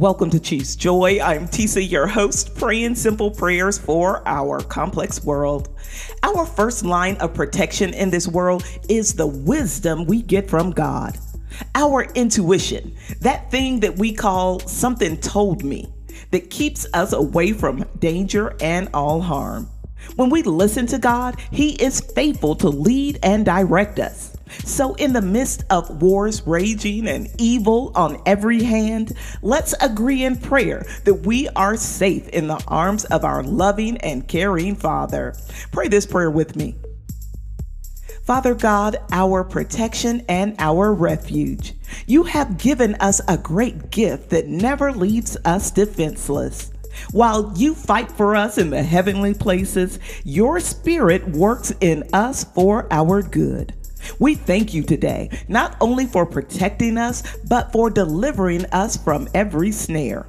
Welcome to Choose Joy. I'm Tisa, your host, praying simple prayers for our complex world. Our first line of protection in this world is the wisdom we get from God. Our intuition, that thing that we call something told me, that keeps us away from danger and all harm. When we listen to God, He is faithful to lead and direct us. So, in the midst of wars raging and evil on every hand, let's agree in prayer that we are safe in the arms of our loving and caring Father. Pray this prayer with me. Father God, our protection and our refuge, you have given us a great gift that never leaves us defenseless. While you fight for us in the heavenly places, your spirit works in us for our good. We thank you today, not only for protecting us, but for delivering us from every snare.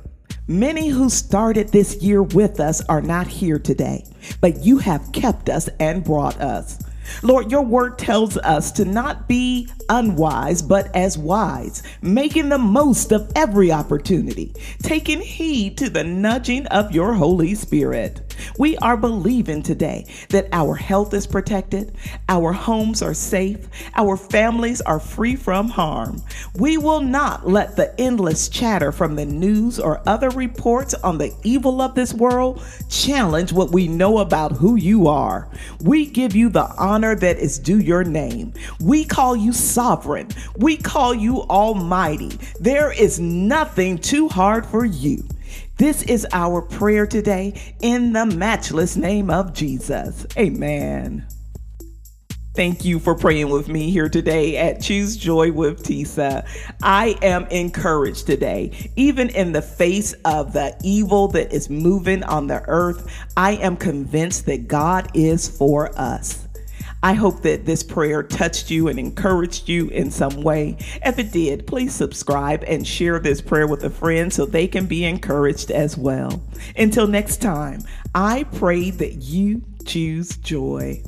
Many who started this year with us are not here today, but you have kept us and brought us. Lord, your word tells us to not be unwise, but as wise, making the most of every opportunity, taking heed to the nudging of your Holy Spirit. We are believing today that our health is protected, our homes are safe, our families are free from harm. We will not let the endless chatter from the news or other reports on the evil of this world challenge what we know about who you are. We give you the honor that is due your name. We call you sovereign. We call you almighty. There is nothing too hard for you. This is our prayer today in the matchless name of Jesus. Amen. Thank you for praying with me here today at Choose Joy with Tisa. I am encouraged today. Even in the face of the evil that is moving on the earth, I am convinced that God is for us. I hope that this prayer touched you and encouraged you in some way. If it did, please subscribe and share this prayer with a friend so they can be encouraged as well. Until next time, I pray that you choose joy.